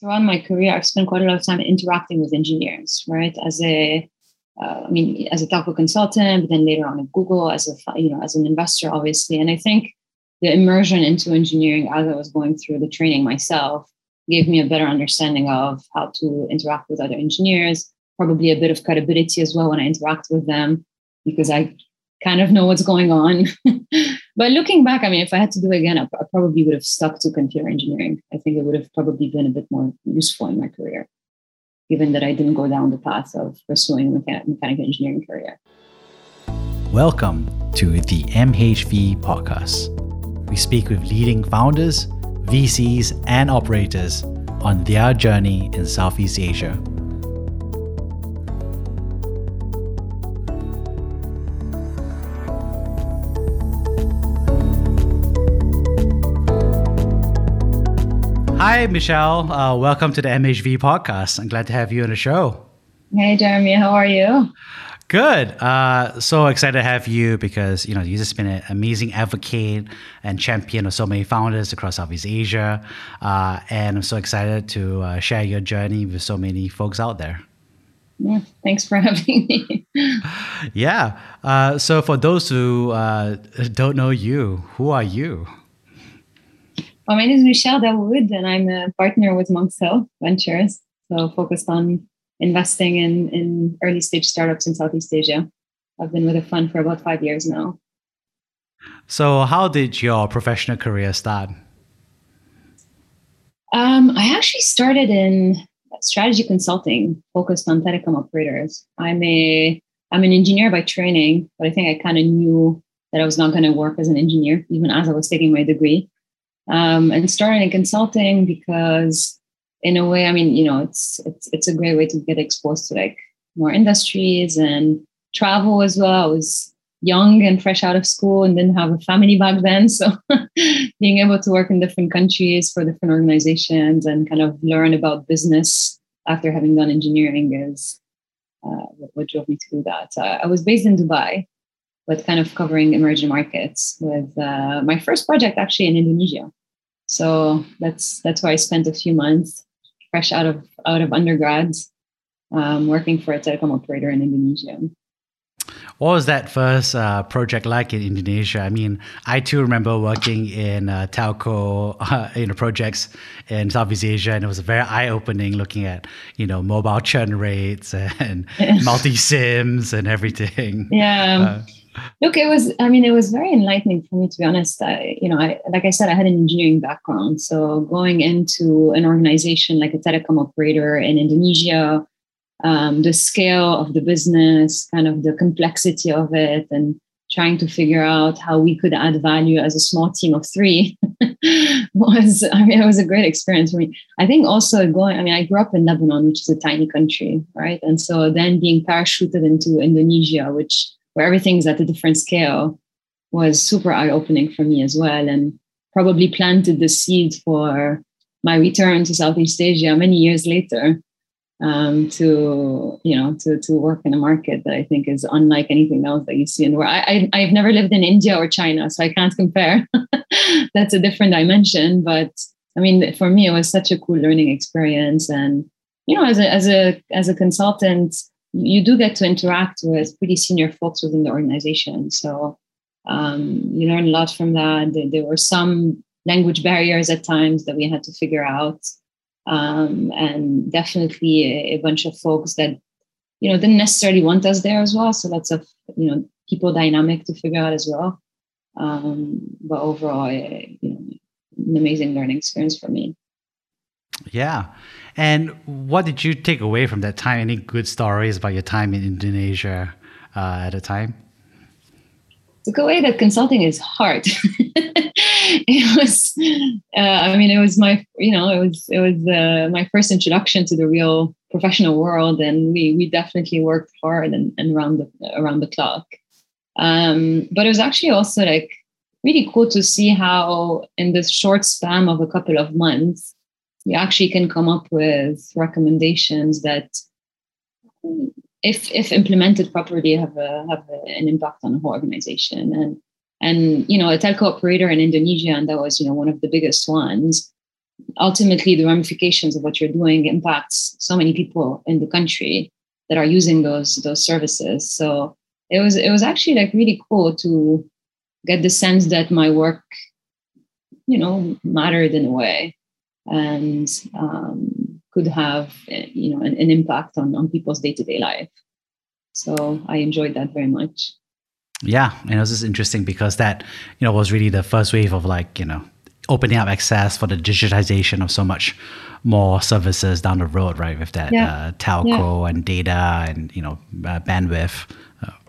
throughout my career, I've spent quite a lot of time interacting with engineers, right? As a, uh, I mean, as a telco consultant, but then later on at Google as a, you know, as an investor, obviously. And I think the immersion into engineering as I was going through the training myself gave me a better understanding of how to interact with other engineers, probably a bit of credibility as well when I interact with them, because I kind of know what's going on. but looking back, I mean, if I had to do it again, I, I, probably would have stuck to computer engineering. I think it would have probably been a bit more useful in my career, given that I didn't go down the path of pursuing a mechan- mechanical engineering career. Welcome to the MHV podcast. We speak with leading founders, VCs, and operators on their journey in Southeast Asia. Hi, Michele. Uh, welcome to the MHV podcast. I'm glad to have you on the show. Hey, Jeremy. How are you? Good. Uh, so excited to have you because you know you've just been an amazing advocate and champion of so many founders across Southeast Asia, uh, and I'm so excited to uh, share your journey with so many folks out there. Yeah, thanks for having me. yeah. Uh, so for those who uh, don't know you, who are you? Well, my name is Michele Daoud, and I'm a partner with Monk's Hill Ventures. So focused on investing in, in early stage startups in Southeast Asia. I've been with the fund for about five years now. So, how did your professional career start? Um, I actually started in strategy consulting, focused on telecom operators. I'm a I'm an engineer by training, but I think I kind of knew that I was not going to work as an engineer, even as I was taking my degree um, and started in consulting because in a way i mean you know it's it's it's a great way to get exposed to like more industries and travel as well. I was young and fresh out of school and didn't have a family back then. So being able to work in different countries for different organizations and kind of learn about business after having done engineering is uh, what, drove me to do that. Uh, i was based in dubai but kind of covering emerging markets with uh, my first project actually in Indonesia. So that's that's where I spent a few months, fresh out of out of undergrad, um, working for a telecom operator in Indonesia. What was that first uh, project like in Indonesia? I mean, I too remember working in uh, telco, uh, you know, projects in Southeast Asia, and it was very eye-opening looking at you know mobile churn rates and multi sims and everything. Yeah. Uh, Look, it was, I mean, it was very enlightening for me, to be honest. I, you know, I, like I said, I had an engineering background. So going into an organization like a telecom operator in Indonesia, um, the scale of the business, kind of the complexity of it, and trying to figure out how we could add value as a small team of three was, I mean, it was a great experience for me. I think also going, I mean, I grew up in Lebanon, which is a tiny country, right? And so then being parachuted into Indonesia, which where everything's at a different scale was super eye opening for me as well and probably planted the seed for my return to Southeast Asia many years later um, to you know to to work in a market that I think is unlike anything else that you see in the world. I, I have never lived in India or China, so I can't compare. That's a different dimension. But I mean, for me, it was such a cool learning experience, and you know, as a as a as a consultant, you do get to interact with pretty senior folks within the organization. So um, you learn a lot from that. There, there, were some language barriers at times that we had to figure out. Um, and definitely a, a, bunch of folks that, you know, didn't necessarily want us there as well. So lots of, you know, people dynamic to figure out as well. Um, but overall, you know, an amazing learning experience for me. Yeah. And what did you take away from that time? Any good stories about your time in Indonesia uh, at a time? Took away that consulting is hard. it was, uh, I mean, it was my, you know, it was it was uh, my first introduction to the real professional world, and we we definitely worked hard and, and around the around the clock. Um, but it was actually also like really cool to see how in this short span of a couple of months we actually can come up with recommendations that if if implemented properly have a, have a, an impact on the whole organization. And and you know a telco operator in indonesia and that was you know one of the biggest ones ultimately the ramifications of what you're doing impacts so many people in the country that are using those those services. So it was it was actually like really cool to get the sense that my work you know mattered in a way and um, could have you know an, an impact on on people's day-to-day life so i enjoyed that very much yeah and it was just interesting because that you know was really the first wave of like you know opening up access for the digitization of so much more services down the road, right? With that yeah. uh, telco yeah. and data and you know uh, bandwidth.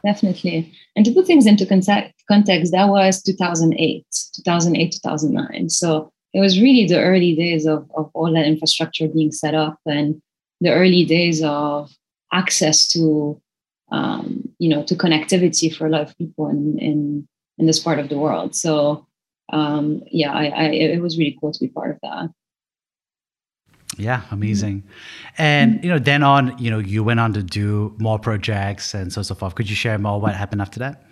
Definitely. And to put things into context, that was 2008, 2008, 2009. So it was really the early days of, of all that infrastructure being set up and the early days of access to um, you know to connectivity for a lot of people in in, in this part of the world. So um, yeah, I, I, it was really cool to be part of that. Yeah, amazing. And you know, then on, you know, you went on to do more projects and so so forth. Could you share more what happened after that?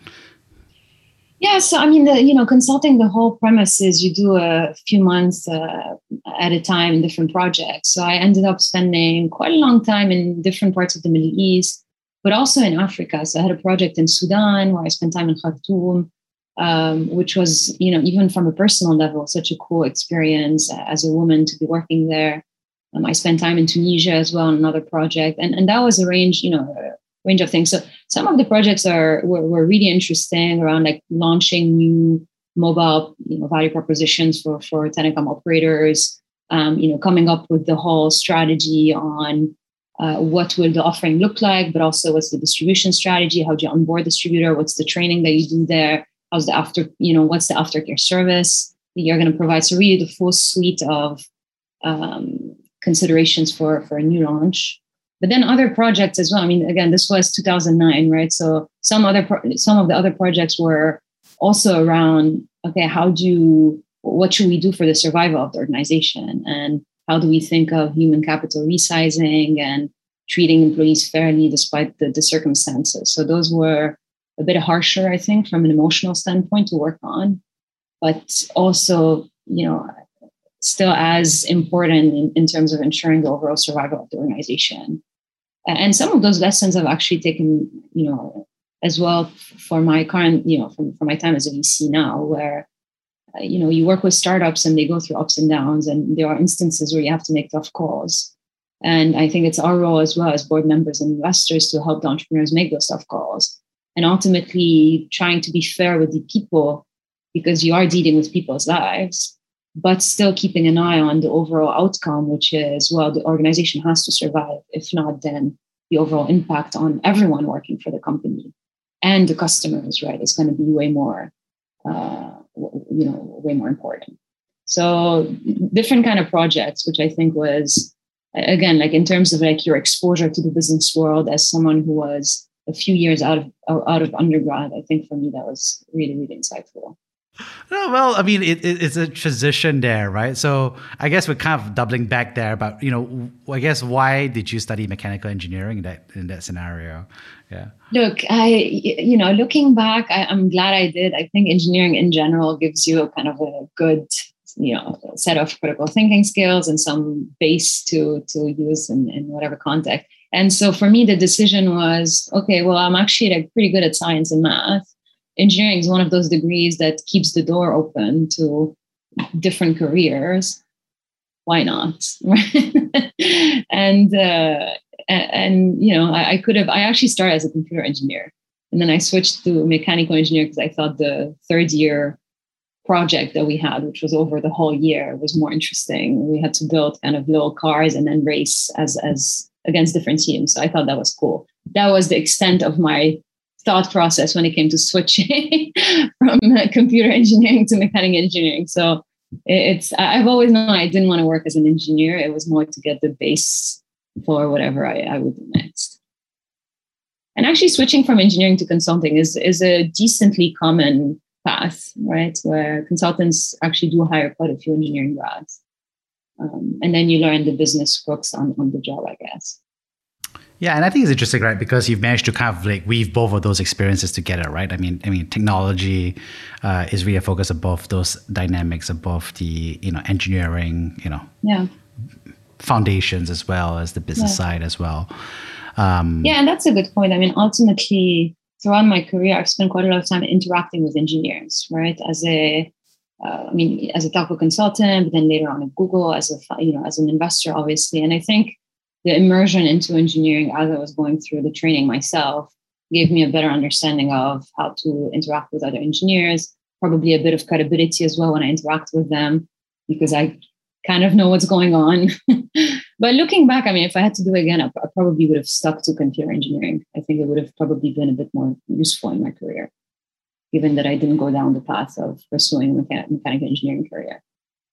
Yeah, so I mean, the, you know, consulting the whole premise is you do a few months uh, at a time in different projects. So I ended up spending quite a long time in different parts of the Middle East, but also in Africa. So I had a project in Sudan where I spent time in Khartoum um, which was, you know, even from a personal level, such a cool experience as a woman to be working there. Um, I spent time in Tunisia as well on another project, and and that was arranged, you know, range of things. So some of the projects are were, were really interesting around like launching new mobile, you know, value propositions for for telecom operators. Um, you know, coming up with the whole strategy on uh, what will the offering look like, but also what's the distribution strategy? How do you onboard distributor? What's the training that you do there? how's the after you know what's the aftercare service that you're going to provide so really the full suite of um, considerations for for a new launch but then other projects as well. I mean again this was 2009 right? So some other pro- some of the other projects were also around okay how do what should we do for the survival of the organization? And how do we think of human capital resizing and treating employees fairly despite the, the circumstances? So those were a bit harsher, I think, from an emotional standpoint to work on, but also, you know, still as important in, in terms of ensuring the overall survival of the organization. And some of those lessons I've actually taken, you know, as well for my current, you know, from, for my time as a VC now, where, uh, you know, you work with startups and they go through ups and downs, and there are instances where you have to make tough calls. And I think it's our role as well as board members and investors to help the entrepreneurs make those tough calls and ultimately trying to be fair with the people because you are dealing with people's lives but still keeping an eye on the overall outcome which is well the organization has to survive if not then the overall impact on everyone working for the company and the customers right is going to be way more uh, you know way more important so different kind of projects which i think was again like in terms of like your exposure to the business world as someone who was a few years out of out of undergrad, I think for me that was really really insightful. Oh, well, I mean, it, it, it's a transition there, right? So I guess we're kind of doubling back there, but you know, I guess why did you study mechanical engineering in that in that scenario? Yeah. Look, I you know, looking back, I, I'm glad I did. I think engineering in general gives you a kind of a good you know set of critical thinking skills and some base to to use in, in whatever context and so for me, the decision was okay, well, I'm actually like pretty good at science and math. Engineering is one of those degrees that keeps the door open to different careers. Why not? and uh, and you know, I, I could have. I actually started as a computer engineer, and then I switched to mechanical engineer because I thought the third year project that we had, which was over the whole year, was more interesting. We had to build kind of little cars and then race as as against different teams. So I thought that was cool. That was the extent of my thought process when it came to switching from computer engineering to mechanical engineering. So it's I've always known I didn't want to work as an engineer. It was more to get the base for whatever I, I would do next. And actually switching from engineering to consulting is, is a decently common path, right? Where consultants actually do hire quite a few engineering grads. Um, and then you learn the business crooks on, on the job, I guess. Yeah, and I think it's interesting, right? Because you've managed to kind of like weave both of those experiences together, right? I mean, I mean, technology uh, is really a focus above those dynamics, above the you know engineering, you know, yeah, foundations as well as the business yeah. side as well. Um, yeah, and that's a good point. I mean, ultimately, throughout my career, I've spent quite a lot of time interacting with engineers, right? As a uh, I mean, as a telco consultant, but then later on at Google as a you know as an investor, obviously. And I think the immersion into engineering as I was going through the training myself gave me a better understanding of how to interact with other engineers, probably a bit of credibility as well when I interact with them, because I kind of know what's going on. but looking back, I mean, if I had to do it again, I, probably would have stuck to computer engineering. I think it would have probably been a bit more useful in my career, given that I didn't go down the path of pursuing a mechanical engineering career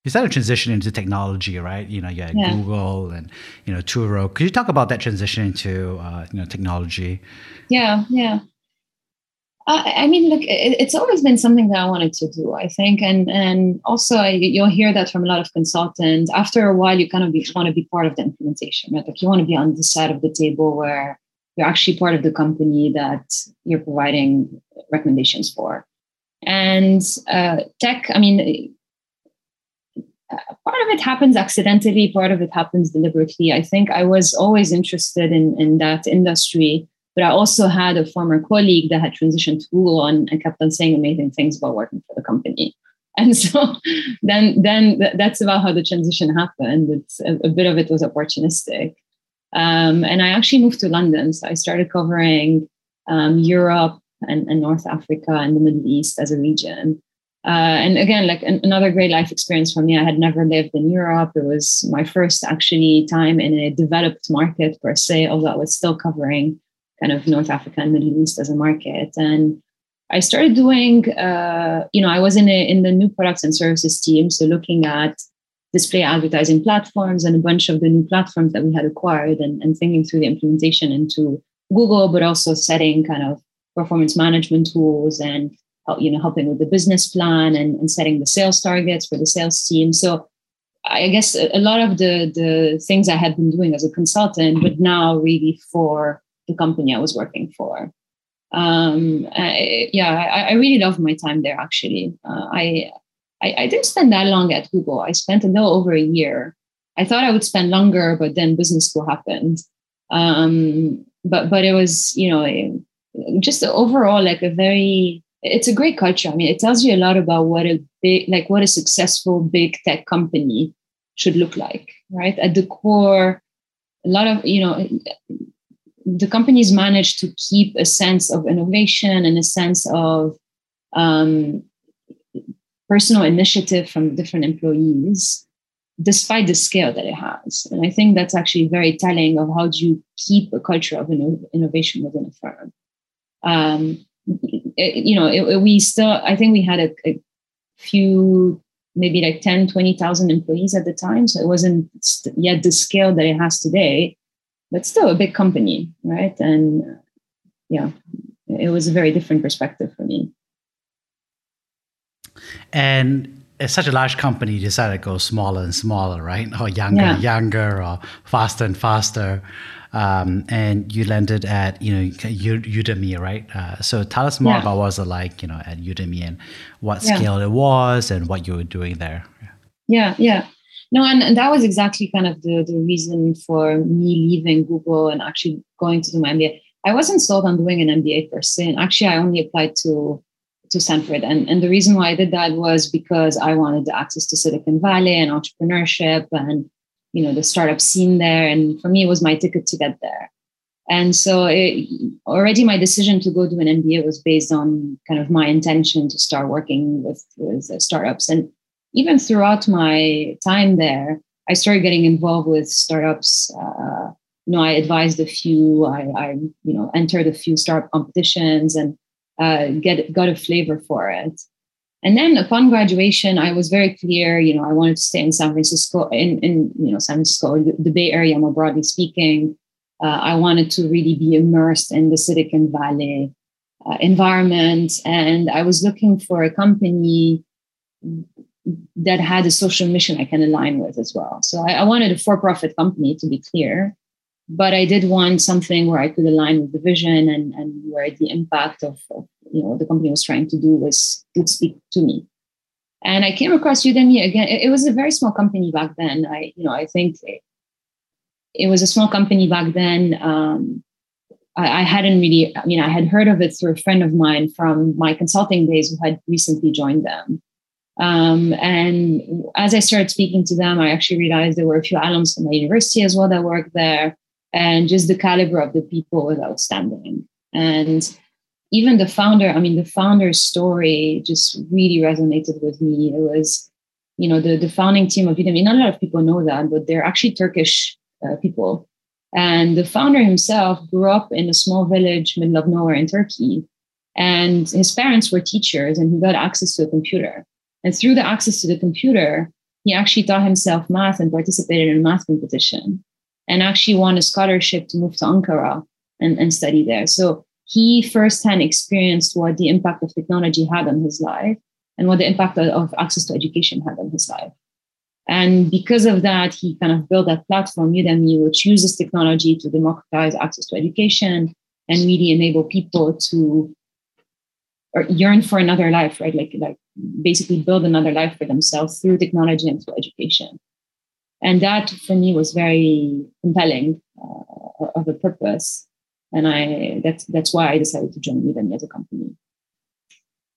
you started transition into technology, right? You know, you had yeah. Google and you know Turo. Could you talk about that transition into uh, you know technology? Yeah, yeah. Uh, I mean, look, it, it's always been something that I wanted to do. I think, and and also I, you'll hear that from a lot of consultants. After a while, you kind of be, want to be part of the implementation, right? Like you want to be on the side of the table where you're actually part of the company that you're providing recommendations for. And uh, tech, I mean, part of it happens accidentally, part of it happens deliberately. I think I was always interested in, in that industry, but I also had a former colleague that had transitioned to Google and, and kept on saying amazing things about working for the company. And so then, then th- that's about how the transition happened. It's a, a bit of it was opportunistic. Um, and I actually moved to London. So I started covering um, Europe and, and North Africa and the Middle East as a region. Uh, and again, like an, another great life experience for me. I had never lived in Europe. It was my first actually time in a developed market per se, although I was still covering kind of North Africa and Middle East as a market. And I started doing, uh, you know, I was in a, in the new products and services team, so looking at display advertising platforms and a bunch of the new platforms that we had acquired, and, and thinking through the implementation into Google, but also setting kind of performance management tools and you know, helping with the business plan and, and setting the sales targets for the sales team. So I guess a lot of the the things I had been doing as a consultant, but now really for the company I was working for. Um, I, yeah, I, I, really love my time there. Actually, uh, I, I, I didn't spend that long at Google. I spent a little over a year. I thought I would spend longer, but then business school happened. Um, but but it was you know just overall like a very it's a great culture. I mean, it tells you a lot about what a big, like what a successful big tech company should look like, right? At the core, a lot of, you know, the companies manage to keep a sense of innovation and a sense of um, personal initiative from different employees, despite the scale that it has. And I think that's actually very telling of how do you keep a culture of innovation within a firm. Um, it, you know, it, we still, I think we had a, a few, maybe like 10, 20,000 employees at the time. So it wasn't yet the scale that it has today, but still a big company, right? And uh, yeah, it was a very different perspective for me. And it's such a large company, you decided to go smaller and smaller, right? Or younger yeah. and younger, or faster and faster um, and you landed at you know Udemy, right? Uh, so tell us more yeah. about what was it like, you know, at Udemy and what yeah. scale it was and what you were doing there. Yeah, yeah. No, and, and that was exactly kind of the, the reason for me leaving Google and actually going to do my MBA. I wasn't sold on doing an MBA per se. And actually, I only applied to to Stanford. And, and the reason why I did that was because I wanted the access to Silicon Valley and entrepreneurship and you know the startup scene there. And for me it was my ticket to get there. And so it, already my decision to go do an mba was based on kind of my intention to start working with, with startups. And even throughout my time there i started getting involved with startups. Uh, you know i advised a few i, I you know entered a few startup competitions and uh, get got a flavor for it and then upon graduation, I was very clear, you know, I wanted to stay in San Francisco, in, in you know, San Francisco, the Bay Area more broadly speaking. Uh, I wanted to really be immersed in the Silicon Valley uh, environment. And I was looking for a company that had a social mission I can align with as well. So I, I wanted a for profit company, to be clear, but I did want something where I could align with the vision and, and where the impact of, of you know the company was trying to do was would speak to me. And I came across Udemy again. It, it was a very small company back then. I you know I think it, it was a small company back then. Um, I, I, hadn't really. I mean, I had heard of it through a friend of mine from my consulting days who had recently joined them. Um, and as I started speaking to them, I actually realized there were a few alums from my university as well that worked there and just the caliber of the people was outstanding. And even the founder, I mean, the founder's story just really resonated with me. It was, you know, the, the founding team of Udemy, not a lot of people know that, but they're actually Turkish uh, people. And the founder himself grew up in a small village, middle of nowhere in Turkey. And his parents were teachers, and he got access to a computer. And through the access to the computer, he actually taught himself math and participated in a math competition and actually won a scholarship to move to Ankara and, and study there. So he firsthand experienced what the impact of technology had on his life and what the impact of access to education had on his life. And because of that, he kind of built that platform, Udemy, which uses technology to democratize access to education and really enable people to or yearn for another life, right? Like, like basically build another life for themselves through technology and through education and that for me was very compelling uh, of a purpose. And i that's that's why i decided to join udemy as a company.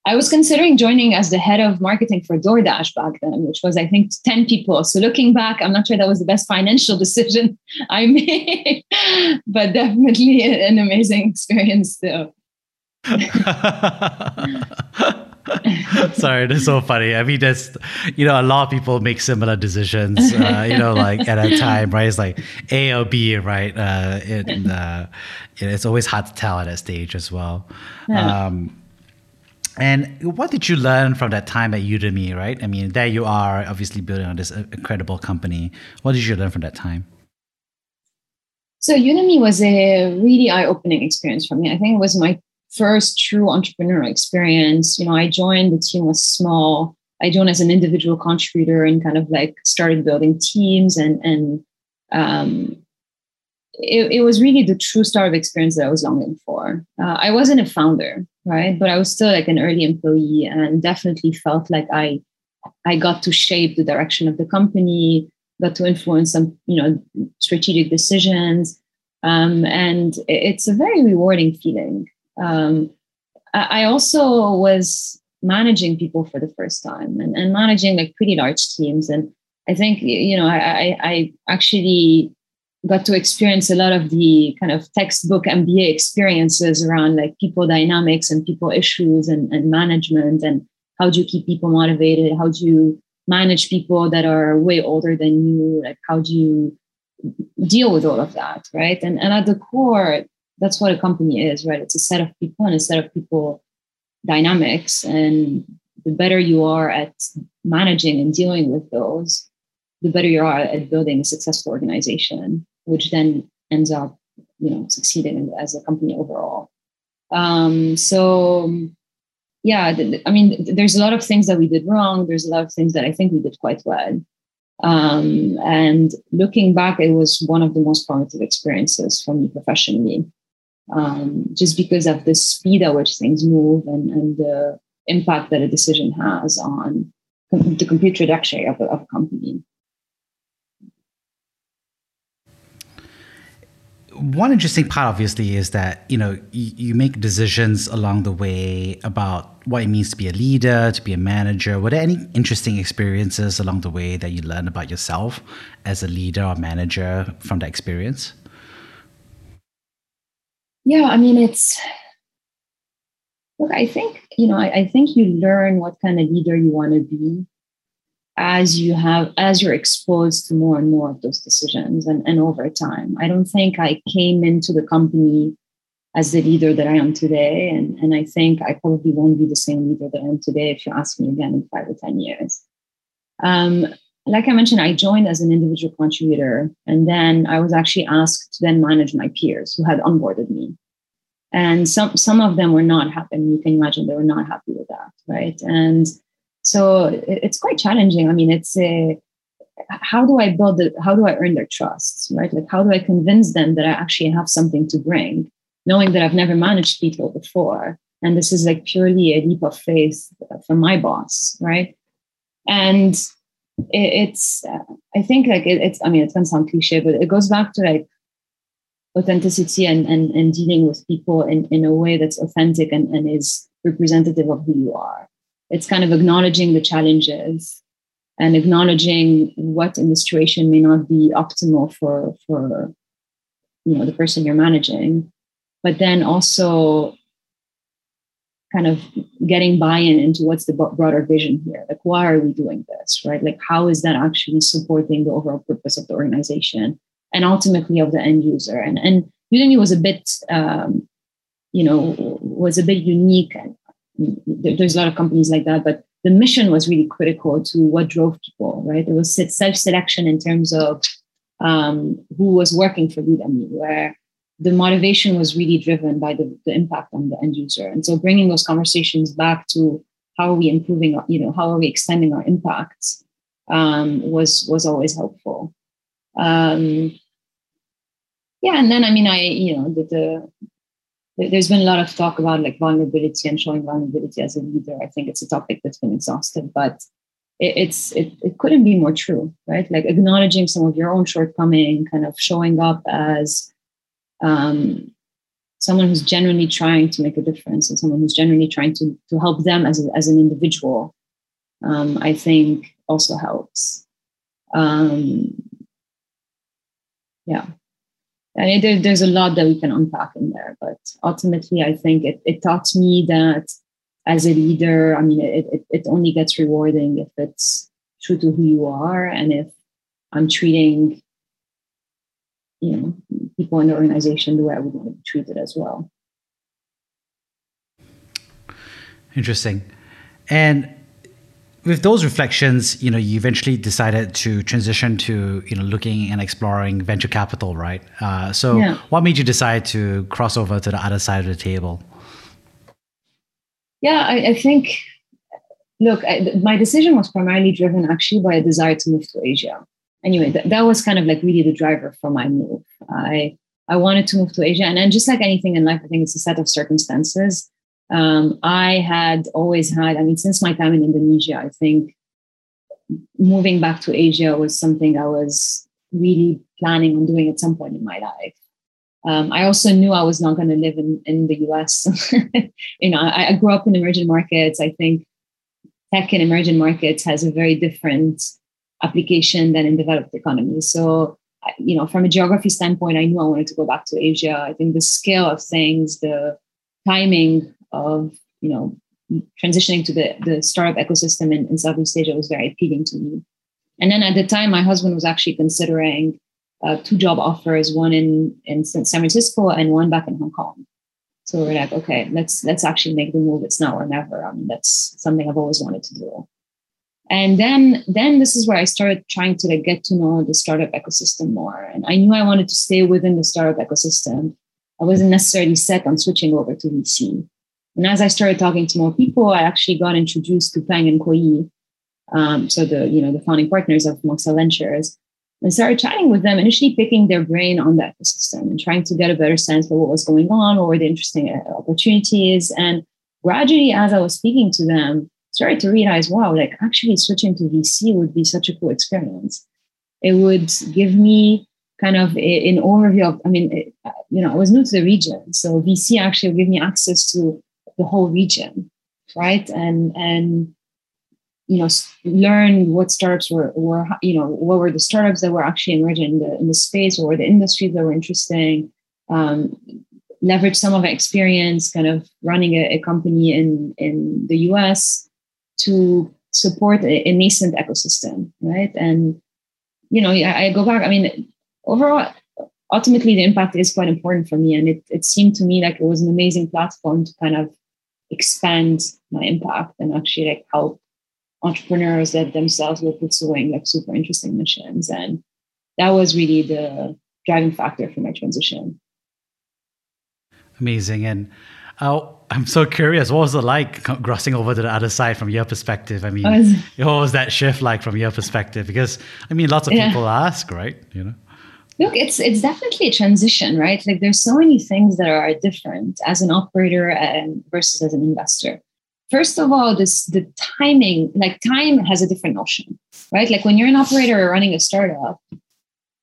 I was considering joining as the head of marketing for doordash back then which was i think 10 people. So looking back i'm not sure that was the best financial decision i made but definitely an amazing experience though Sorry, that's so funny. I mean, that's you know, a lot of people make similar decisions. Uh, you know, like at a time, right? It's like A or B, right? Uh, it, uh, it's always hard to tell at that stage as well. Yeah. Um, and what did you learn from that time at Udemy, right? I mean, there you are, obviously building on this incredible company. What did you learn from that time? So Udemy was a really eye-opening experience for me. I think it was my first true entrepreneurial experience. You know, I joined, the team was small. I joined as an individual contributor and kind of like started building teams and and um, it, it was really the true start of experience that I was longing for. Uh, I wasn't a founder, right? But I was still like an early employee and definitely felt like I I got to shape the direction of the company, got to influence some, you know, strategic decisions. Um, and it's a very rewarding feeling um, I also was managing people for the first time and, and managing like pretty large teams. And I think, you know, I, I actually got to experience a lot of the kind of textbook MBA experiences around like people dynamics and people issues and, and management and how do you keep people motivated? How do you manage people that are way older than you? Like how do you deal with all of that? Right. And and at the core, that's what a company is, right? It's a set of people and a set of people dynamics. And the better you are at managing and dealing with those, the better you are at building a successful organization, which then ends up, you know, succeeding as a company overall. Um, so yeah, I mean, there's a lot of things that we did wrong. There's a lot of things that I think we did quite well. Um, and looking back, it was one of the most formative experiences for me professionally um, just because of the speed at which things move and, and the impact that a decision has on the complete trajectory of a, of a company. One interesting part, obviously, is that you know you, you, make decisions along the way about what it means to be a leader, to be a manager. Were there any interesting experiences along the way that you learned about yourself as a leader or manager from that experience? Yeah i mean it's look i think you know I, I, think you learn what kind of leader you want to be as you have as you're exposed to more and more of those decisions and, and over time. I don't think i came into the company as the leader that i am today and, and i think i probably won't be the same leader that i am today if you ask me again in five or ten years. Um, like I mentioned, I joined as an individual contributor, and then I was actually asked to then manage my peers who had onboarded me. And some some of them were not happy. You can imagine they were not happy with that, right? And so it, it's quite challenging. I mean, it's a how do I build it? How do I earn their trust? Right? Like, how do I convince them that I actually have something to bring, knowing that I've never managed people before? And this is like purely a leap of faith from my boss, right? And it, it's, uh, I think like it, it's, I mean, it's gonna sound cliche, but it goes back to like authenticity and, and, and dealing with people in, in a way that's authentic and, and is representative of who you are. It's kind of acknowledging the challenges and acknowledging what in the situation may not be optimal for for you know the person you're managing but then also kind of getting buy-in into what's the broader vision here. Like why are we doing this right? Like how is that actually supporting the overall purpose of the organization and ultimately of the end user? And and udemy was a bit um, you know was a bit unique. And there's a lot of companies like that but the mission was really critical to what drove people, right? It was self-selection in terms of um, who was working for Udemy, where the motivation was really driven by the, the impact on the end user. And so bringing those conversations back to how are we improving, you know, how are we extending our impacts um, was was always helpful. Um, yeah, and then I mean, I you know the, the there's been a lot of talk about like vulnerability and showing vulnerability as a leader. I think it's a topic that's been exhausted, but it, it's it, it couldn't be more true, right? Like acknowledging some of your own shortcoming, kind of showing up as um, someone who's genuinely trying to make a difference and someone who's genuinely trying to to help them as a, as an individual. Um, I think also helps. Um, yeah. I mean, there, there's a lot that we can unpack in there, but ultimately, I think it, it taught me that as a leader, I mean, it, it, it only gets rewarding if it's true to who you are and if I'm treating, you know, people in the organization the way I would want to be treated as well. Interesting. And with those reflections, you know, you eventually decided to transition to, you know, looking and exploring venture capital, right? Uh, so, yeah. what made you decide to cross over to the other side of the table? Yeah, I, I think. Look, I, my decision was primarily driven actually by a desire to move to Asia. Anyway, th- that was kind of like really the driver for my move. I I wanted to move to Asia, and then just like anything in life, I think it's a set of circumstances um, I had always had, I mean, since my time in Indonesia, I think moving back to Asia was something I was really planning on doing at some point in my life. Um, I also knew I was not going to live in, in the US. you know, I, I, grew up in emerging markets. I think tech in emerging markets has a very different application than in developed economies. So, you know, from a geography standpoint, I knew I wanted to go back to Asia. I think the scale of things, the timing of you know transitioning to the, the startup ecosystem in, in Southeast Asia was very appealing to me. And then at the time, my husband was actually considering uh, two job offers, one in, in San Francisco and one back in Hong Kong. So we're like, okay, let's let's actually make the move. It's now or never. I mean, that's something I've always wanted to do. And then then this is where I started trying to like get to know the startup ecosystem more. And I knew I wanted to stay within the startup ecosystem. I wasn't necessarily set on switching over to VC. And as I started talking to more people, I actually got introduced to Peng and Kuo-Yi, um, so the you know the founding partners of Monk's Hill Ventures, and started chatting with them, initially picking their brain on the ecosystem and trying to get a better sense of what was going on, what were the interesting uh, opportunities, and gradually, as I was speaking to them, started to realize, wow, like actually switching to VC would be such a cool experience. It would give me kind of an overview of, I mean, it, you know, I was new to the region, so VC actually would give me access to the whole region, right? And and you know learn what startups were were you know what were the startups that were actually emerging in the in the space, or the industries that were interesting. Um, leverage some of our experience, kind of running a, a company in in the U.S. to support a, a nascent ecosystem, right? And you know, I, I go back. I mean, overall, ultimately the impact is quite important for me and it, it seemed to me like it was an amazing platform to kind of expand my impact and actually like help entrepreneurs that themselves were pursuing like super interesting missions. And that was really the driving factor for my transition. Amazing. And uh, I'm so curious. What was it like crossing over to the other side from your perspective? I mean, was, what was that shift like from your perspective? Because I mean, lots of yeah. people ask, right? You know. Look, it's it's definitely a transition, right? Like there's so many things that are different as an operator and versus as an investor. First of all, this the timing, like time has a different notion, right? Like when you're an operator or running a startup,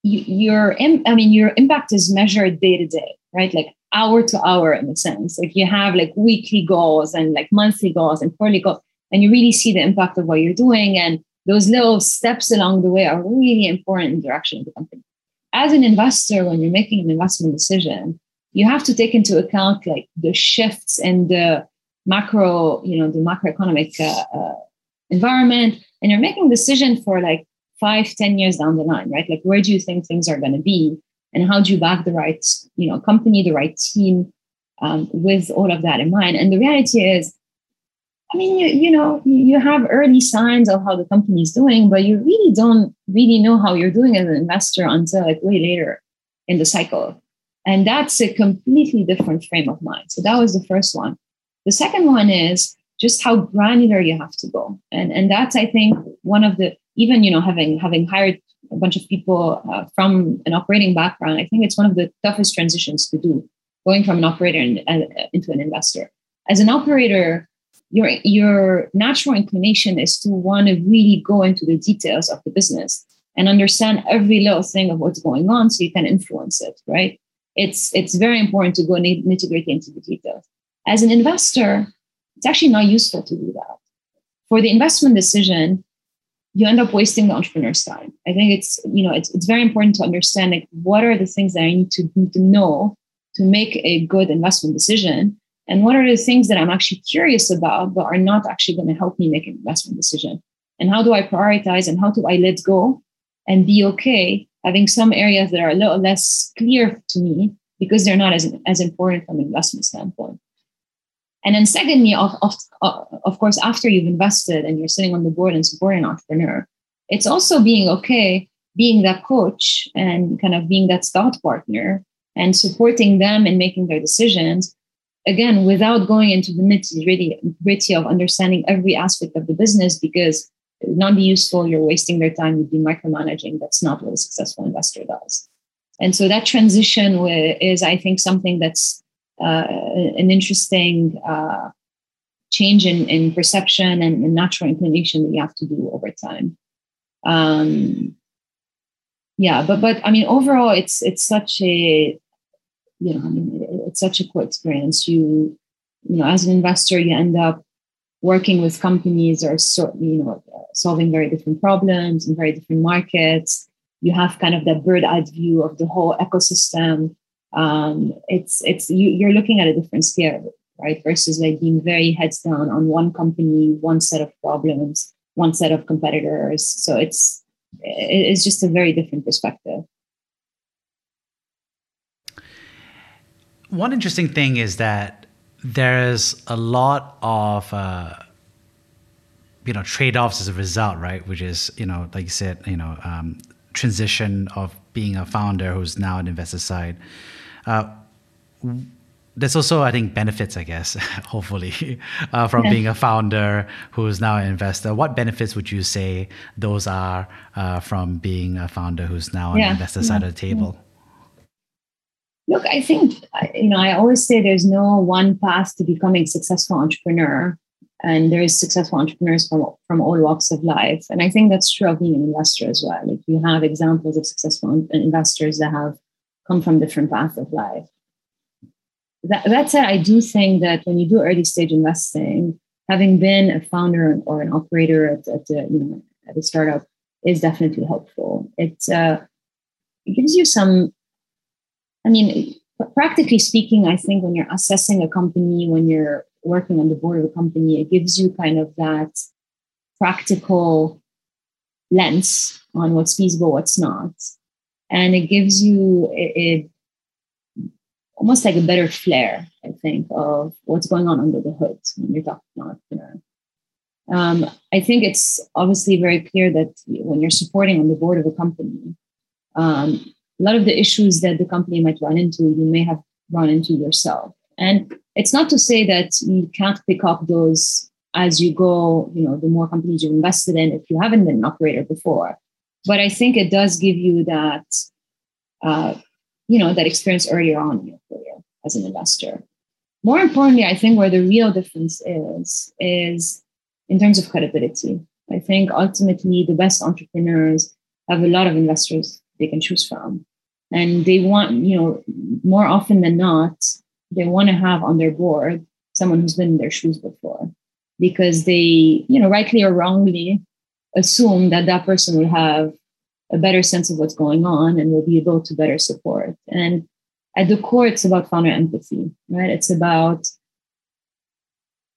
you, your I mean your impact is measured day to day, right? Like hour to hour in a sense. Like you have like weekly goals and like monthly goals and quarterly goals, and you really see the impact of what you're doing. And those little steps along the way are really important in the direction of the company. As an investor, when you're making an investment decision, you have to take into account like the shifts in the macro, you know, the macroeconomic uh, uh, environment, and you're making decision for like five, ten years down the line, right? Like where do you think things are going to be? And how do you back the right you know company the right team um, with all of that in mind? And the reality is i mean you, you know you have early signs of how the company is doing but you really don't really know how you're doing as an investor until like way later in the cycle. And that's a completely different frame of mind. So that was the first one. The second one is just how granular you have to go. And and that's i think one of the even you know having having hired a bunch of people uh, from an operating background, I think it's one of the toughest transitions to do, going from an operator uh, into an investor. As an operator, your your natural inclination is to want to really go into the details of the business and understand every little thing of what's going on, so you can influence it. Right? It's it's very important to go nitty gritty into the details. As an investor, it's actually not useful to do that. For the investment decision, you end up wasting the entrepreneur's time. I think it's, you know, it's, it's very important to understand like what are the things that I need to, to know to make a good investment decision and what are the things that I'm actually curious about but are not actually going to help me make an investment decision. And how do I prioritize and how do I let go and be okay having some areas that are a little less clear to me because they're not as, as important from an investment standpoint. And then secondly, of, of, of course, after you've invested and you're sitting on the board and supporting an entrepreneur, it's also being okay being that coach and kind of being that thought partner and supporting them in making their decisions again without going into the nitty gritty of understanding every aspect of the business because it would not be useful. You're wasting their time. You'd be micromanaging. That's not what a successful investor does. And so that transition is i think something that's uh, an interesting uh, change in, in perception and, natural inclination that you have to do over time. Um, yeah, but but I mean, overall, it's it's such a you know, I mean, it's such a cool experience. You you know, as an investor, you end up working with companies or so, you know solving very different problems in very different markets. You have kind of that bird eye view of the whole ecosystem um, it's it's you, you're looking at a different scale, right? Versus like being very heads down on one company, one set of problems, one set of competitors. So it's it's just a very different perspective. One interesting thing is that there's a lot of uh, you know trade-offs as a result, right? Which is you know, like you said, you know, um, transition of being a founder who's now an investor side uh, there's also, I think, benefits, I guess, hopefully, uh, from yeah. being a founder who's now an investor. What benefits would you say those are uh, from being a founder who's now on yeah. the investor yeah. side of the table? Look, I think, you know, I always say there's no one path to becoming a successful entrepreneur. And there is successful entrepreneurs from, from all walks of life. And I think that's true of being an investor as well. Like you have examples of successful investors that have come from different paths of life. That, that said, I do think that when you do early stage investing, having been a founder or an operator at, at a, you know at a startup is definitely helpful. It uh, it gives you some. I mean, practically speaking, I think when you're assessing a company, when you're working on the board of a company, it gives you kind of that practical lens on what's feasible, what's not and it gives you it, almost like a better flair, I think, of what's going on under the hood when you're talking entrepreneur. Um, I think it's obviously very clear that when you're supporting on the board of a company, um, a lot of the issues that the company might run into, you may have run into yourself. And it's not to say that you can't pick up those as you go, you know, the more companies you've invested in if you haven't been an operator before. But I think it does give you that, uh, you know, that experience earlier on in your career as an investor. More importantly, I think where the real difference is, is in terms of credibility. I think ultimately the best entrepreneurs have a lot of investors they can choose from. And they want, you know, more often than not, they want to have on their board someone who's been in their shoes before because they, you know, rightly or wrongly assume that that person will have a better sense of what's going on and will be able to better support. And at the core, it's about founder empathy, right? It's about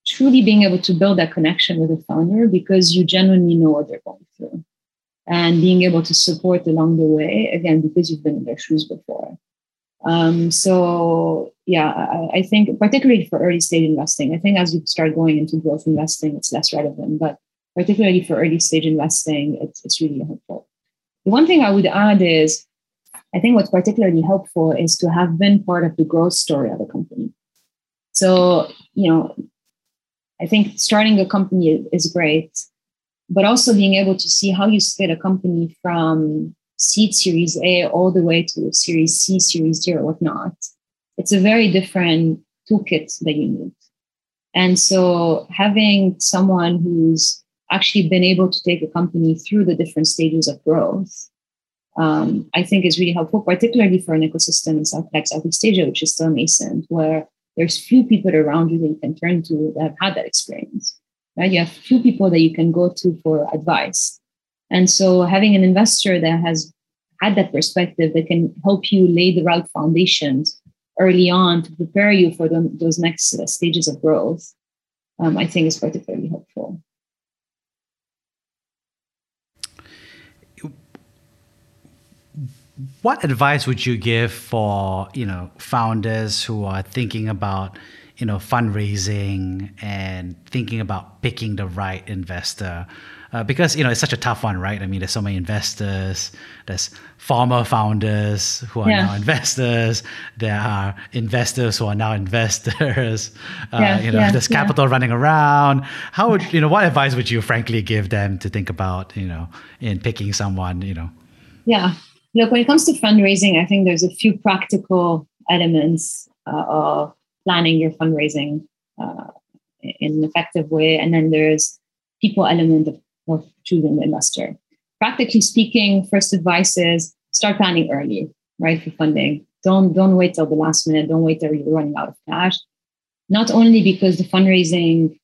truly being able to build that connection with the founder because you genuinely know what they're going through and being able to support along the way, again, because you've been in their shoes before. Um, so yeah, I, I, think particularly for early stage investing, I think as you start going into growth investing, it's less relevant, but particularly for early stage investing, it's, it's really helpful. The one thing I would add is, I think what's particularly helpful is to have been part of the growth story of a company. So, you know, I think starting a company is great, but also being able to see how you scale a company from seed series A all the way to series C, series D, or whatnot. It's a very different toolkit that you need. And so having someone who's actually been able to take a company through the different stages of growth, um, I think is really helpful, particularly for an ecosystem in South, like Southeast Asia, which is still nascent, where there's few people around you that you can turn to that have had that experience. Right? You have few people that you can go to for advice. And so having an investor that has had that perspective that can help you lay the right foundations early on to prepare you for the, those next stages of growth, um, I think is particularly helpful. What advice would you give for you know founders who are thinking about you know fundraising and thinking about picking the right investor? Uh, because you know it's such a tough one, right? I mean, there's so many investors. There's former founders who are yeah. now investors. There are investors who are now investors. Uh, yeah, you know, yeah, there's capital running around. How would you know? What advice would you, frankly, give them to think about, you know, in picking someone? You know. Yeah, look. When it comes to fundraising, I think there's a few practical elements uh, of planning your fundraising uh, in an effective way, and then there's people element of of choosing the investor. Practically speaking, first advice is start planning early, right, for funding. Don't don't wait till the last minute. Don't wait till you're running out of cash. Not only because the fundraising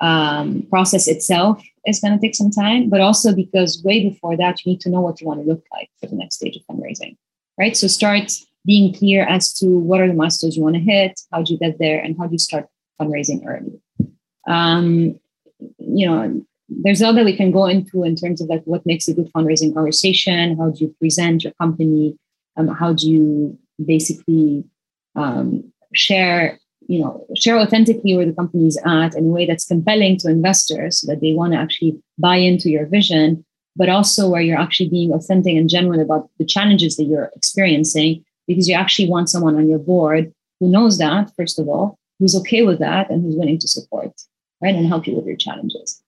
um, process itself is going to take some time, but also because way before that, you need to know what you want to look like for the next stage of fundraising, right? So start being clear as to what are the milestones you want to hit, how do you get there, and how do you start fundraising early. Um, you know, there's all that we can go into in terms of like what makes a good fundraising conversation how do you present your company um, how do you basically um, share you know share authentically where the company is at in a way that's compelling to investors so that they want to actually buy into your vision but also where you're actually being authentic and genuine about the challenges that you're experiencing because you actually want someone on your board who knows that first of all who's okay with that and who's willing to support right and help you with your challenges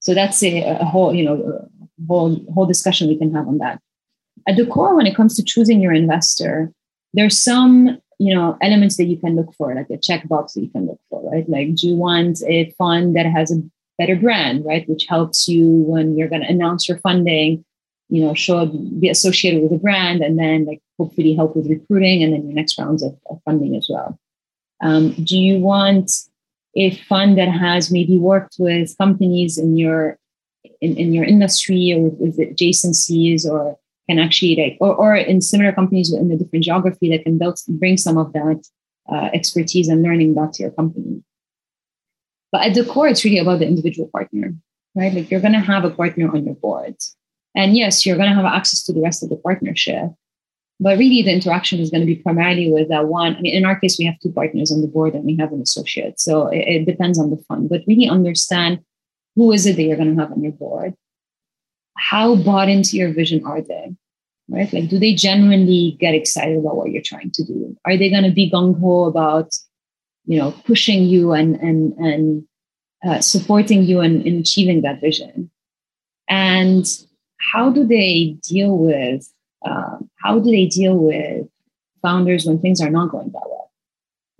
so that's a, a whole, you know, whole whole discussion we can have on that. At the core, when it comes to choosing your investor, there's some you know elements that you can look for, like a checkbox that you can look for, right? Like, do you want a fund that has a better brand, right, which helps you when you're going to announce your funding, you know, show be associated with a brand, and then like hopefully help with recruiting, and then your next rounds of, of funding as well. Um, do you want a fund that has maybe worked with companies in your in, in your industry or with, with adjacencies or can actually like or, or in similar companies within a different geography that can build bring some of that uh, expertise and learning back to your company but at the core it's really about the individual partner right like you're going to have a partner on your board and yes you're going to have access to the rest of the partnership but really, the interaction is going to be primarily with that one. I mean, in our case, we have two partners on the board and we have an associate. So it, it depends on the fund, but really understand who is it that you're going to have on your board? How bought into your vision are they? Right? Like, do they genuinely get excited about what you're trying to do? Are they going to be gung ho about you know, pushing you and and and uh, supporting you in, in achieving that vision. And how do they deal with uh, how do they deal with founders when things are not going that well,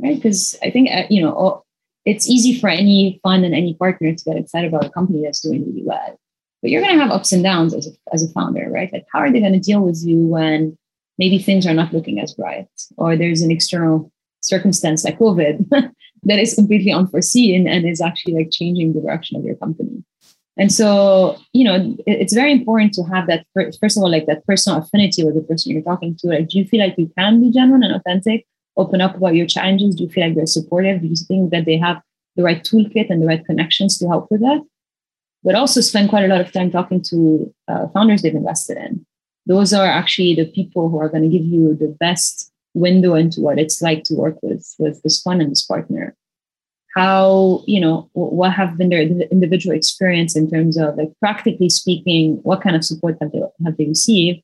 right? Because I think uh, you know it's easy for any fund and any partner to get excited about a company that's doing really well. But you're going to have ups and downs as a, as a founder, right? Like, how are they going to deal with you when maybe things are not looking as bright or there's an external circumstance like COVID that is completely unforeseen and is actually like changing the direction of your company? And so, you know, it's very important to have that, first of all, like that personal affinity with the person you're talking to. Like, do you feel like you can be genuine and authentic open up about your challenges? Do you feel like they're supportive? Do you think that they have the right toolkit and the right connections to help with that? But also spend quite a lot of time talking to uh, founders they've invested in. Those are actually the people who are going to give you the best window into what it's like to work with with this fund and this partner. How you know what have been their individual experience in terms of like practically speaking, what kind of support have they have they received,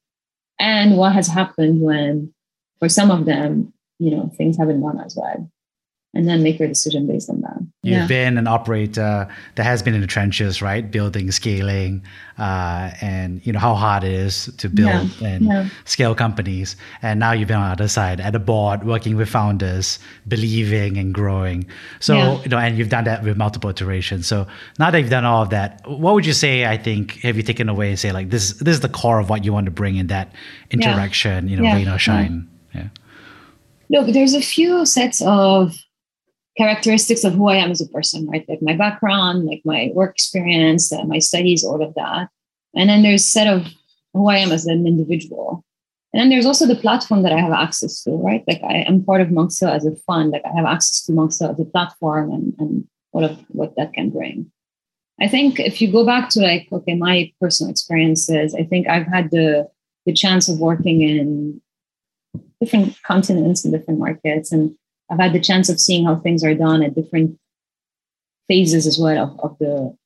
and what has happened when, for some of them, you know things haven't gone as well and then make your decision based on that. You've yeah. been an operator that has been in the trenches, right? Building, scaling, uh, and you know how hard it is to build yeah. and yeah. scale companies. And now you've been on the other side at a board, working with founders, believing and growing. So you know, and you've done that with multiple iterations. So now that you've done all of that, what would you say? I think have you taken away and say like this? This is the core of what you want to bring in that interaction. You know, rain or shine. yeah. Look, there's a few sets of characteristics of who I am as a person, right? Like my background, like my work experience, uh, my studies, all of that. And then there's a set of who I am as an individual. And then there's also the platform that I have access to, right? Like I am part of Monk's Hill as a fund, like I have access to Monk's Hill as a platform and, and what of what that can bring. I think if you go back to like, okay, my personal experiences, I think I've had the the chance of working in different continents and different markets. And I've had the chance of seeing how things are done at different phases as well of, of the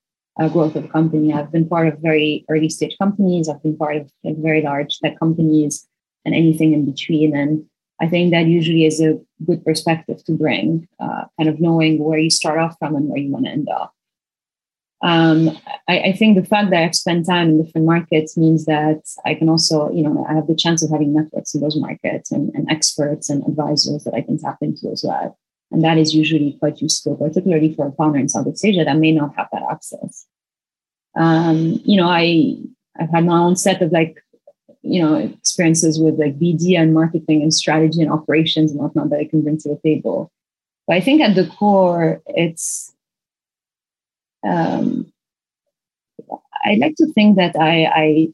uh, growth of a company. I've been part of very early stage companies. I've been part of like, very large tech companies and anything in between. And I think that usually is a good perspective to bring, uh, kind of knowing where you start off from and where you want to end up. Um, I, I, think the fact that I've spent time in different markets means that I can also, you know, I have the chance of having networks in those markets and, and experts and advisors that I can tap into as well. And that is usually quite useful, particularly for a founder in Southeast Asia that may not have that access. Um, you know, I I've had my own set of like, you know, experiences with like BD and marketing and strategy and operations and whatnot that I can bring to the table. But I think at the core, it's um, I like to think that I, I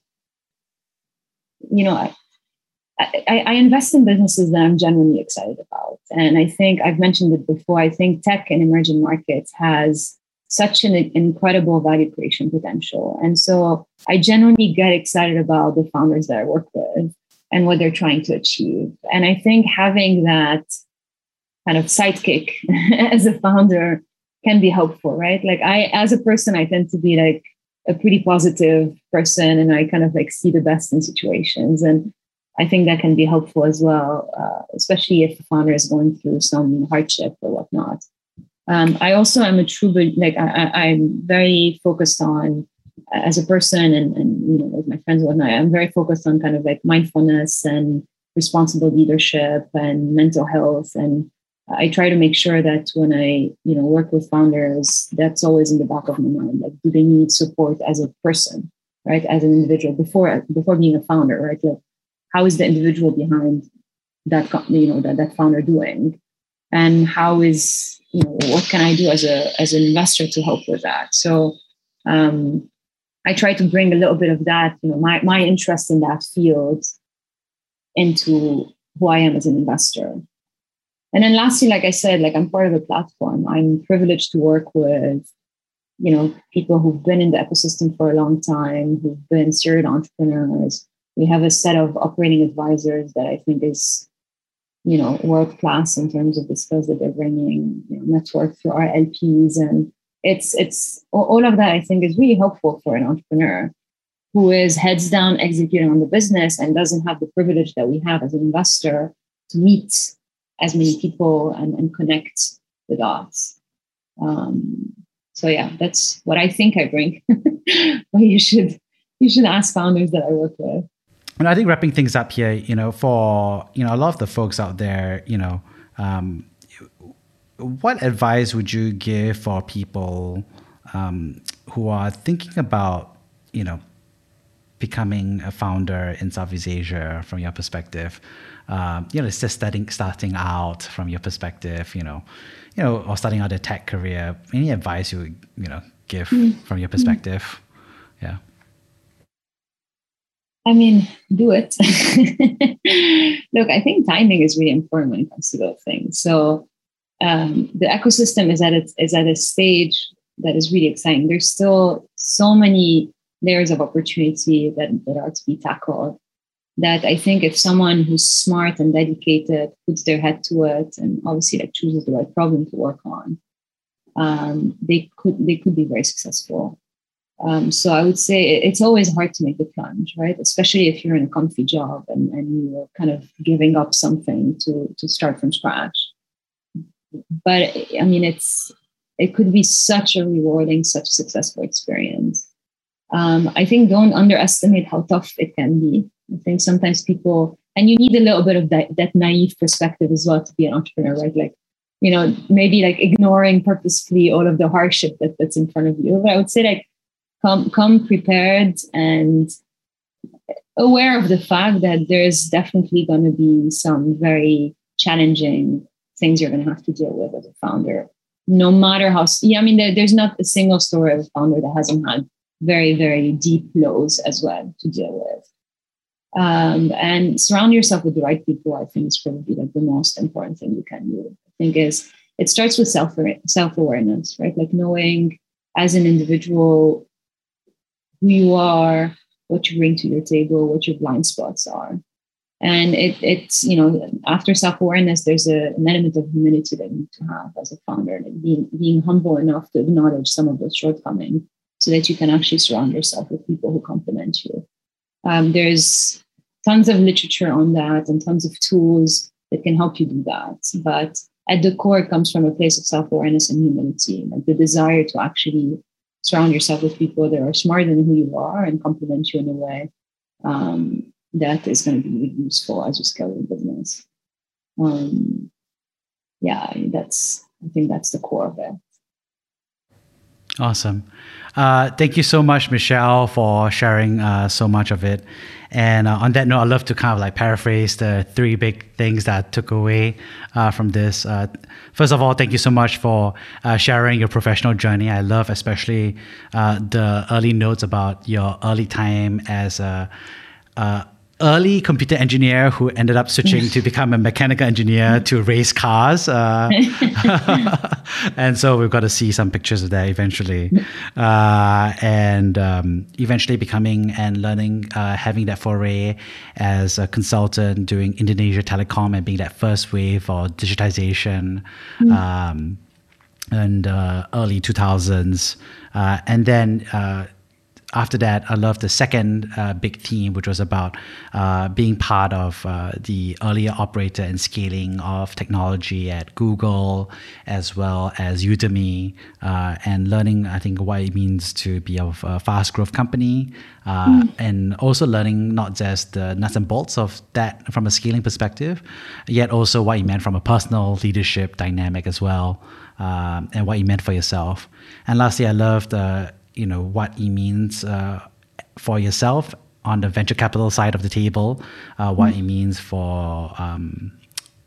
you know, I, I, I, invest in businesses that I'm genuinely excited about. And I think I've mentioned it before. I think tech in emerging markets has such an incredible value creation potential. And so I genuinely get excited about the founders that I work with and what they're trying to achieve. And I think having that kind of sidekick as a founder can be helpful, right? Like I, as a person, I tend to be like a pretty positive person and I kind of like see the best in situations. And I think that can be helpful as well, uh, especially if the founder is going through some hardship or whatnot. Um, I also am a true, like I, am very focused on as a person and, and, you know, with my friends and whatnot, I'm very focused on kind of like mindfulness and responsible leadership and mental health and I try to make sure that when I, you know, work with founders, that's always in the back of my mind. Like, do they need support as a person, right? As an individual before before being a founder, right? Like, how is the individual behind that, you know, that that founder doing, and how is, you know, what can I do as a as an investor to help with that? So, um, I try to bring a little bit of that, you know, my my interest in that field into who I am as an investor. And then lastly, like I said, like I'm part of a platform. I'm privileged to work with, you know, people who've been in the ecosystem for a long time, who've been serial entrepreneurs. We have a set of operating advisors that I think is, you know, world class in terms of the skills that they're bringing, you know, network through our LPs. And it's, it's all of that I think is really helpful for an entrepreneur who is heads down executing on the business and doesn't have the privilege that we have as an investor to meet as many people and, and connect the dots. Um, so yeah, that's what I think I bring. but you should you should ask founders that I work with. And I think wrapping things up here, you know, for you know a lot of the folks out there, you know, um, what advice would you give for people um, who are thinking about, you know, becoming a founder in Southeast Asia from your perspective? Um, you know, it's just starting starting out from your perspective, you know, you know, or starting out a tech career. Any advice you would, you know, give mm. from your perspective? Mm. Yeah. I mean, do it. Look, I think timing is really important when it comes to those things. So um, the ecosystem is at its, is at a stage that is really exciting. There's still so many layers of opportunity that, that are to be tackled that I think if someone who's smart and dedicated puts their head to it and obviously like chooses the right problem to work on, um, they could they could be very successful. Um, so I would say it's always hard to make the plunge, right? Especially if you're in a comfy job and, and you're kind of giving up something to to start from scratch. But I mean, it's it could be such a rewarding, such a successful experience. Um, I think don't underestimate how tough it can be I think sometimes people, and you need a little bit of that, that naive perspective as well to be an entrepreneur, right? Like, you know, maybe like ignoring purposefully all of the hardship that, that's in front of you. But I would say like come come prepared and aware of the fact that there's definitely going to be some very challenging things you're going to have to deal with as a founder. No matter how, yeah, I mean, there, there's not a single story of a founder that hasn't had very, very deep lows as well to deal with. Um, and surround yourself with the right people, I think is probably like the most important thing you can do. I think is it starts with self self awareness, right? Like knowing as an individual who you are, what you bring to your table, what your blind spots are. And it, it's, you know, after self awareness, there's a, an element of humility that you need to have as a founder, like being, being humble enough to acknowledge some of those shortcomings so that you can actually surround yourself with people who complement you. Um, there's tons of literature on that and tons of tools that can help you do that. But at the core, it comes from a place of self awareness and humility, like the desire to actually surround yourself with people that are smarter than who you are and complement you in a way um, that is going to be useful as you scale your business. Um, yeah, that's I think that's the core of it. Awesome. Uh, thank you so much, Michele, for sharing uh, so much of it. And uh, on that note, I'd love to kind of like paraphrase the three big things that I took away uh, from this. Uh, first of all, thank you so much for uh, sharing your professional journey. I love especially the early notes about your early time as a early computer engineer who ended up switching to become a mechanical engineer to race cars. Uh, and so we've got to see some pictures of that eventually. Uh, and um, eventually becoming and learning, uh, having that foray as a consultant doing Indonesia Telecom and being that first wave for digitization. Mm. Um, and uh, early 2000s. Uh, and then uh, after that, I loved the second uh, big theme, which was about uh, being part of uh, the earlier operator and scaling of technology at Google, as well as Udemy, uh, and learning, I think, what it means to be a, a fast growth company, mm. and also learning not just the nuts and bolts of that from a scaling perspective, yet also what it meant from a personal leadership dynamic as well. Um, and what it meant for yourself. And lastly, I loved uh, you know what it means uh, for yourself on the venture capital side of the table, uh, what mm-hmm. it means for um,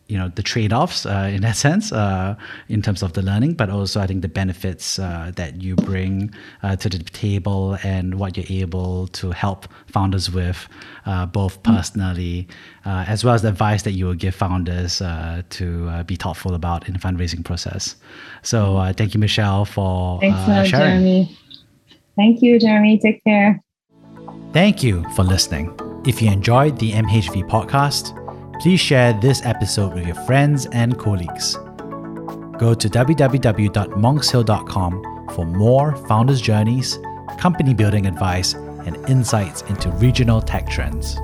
you know the trade-offs uh, in that sense uh, in terms of the learning but also i think the benefits uh, that you bring uh, to the table and what you're able to help founders with uh, both mm. personally uh, as well as the advice that you will give founders to be thoughtful about in the fundraising process so thank you michele for Thanks, sharing Jeremy. Thank you, Jeremy. Take care. Thank you for listening. If you enjoyed the MHV podcast, please share this episode with your friends and colleagues. Go to www.monkshill.com for more founders' journeys, company building advice, and insights into regional tech trends.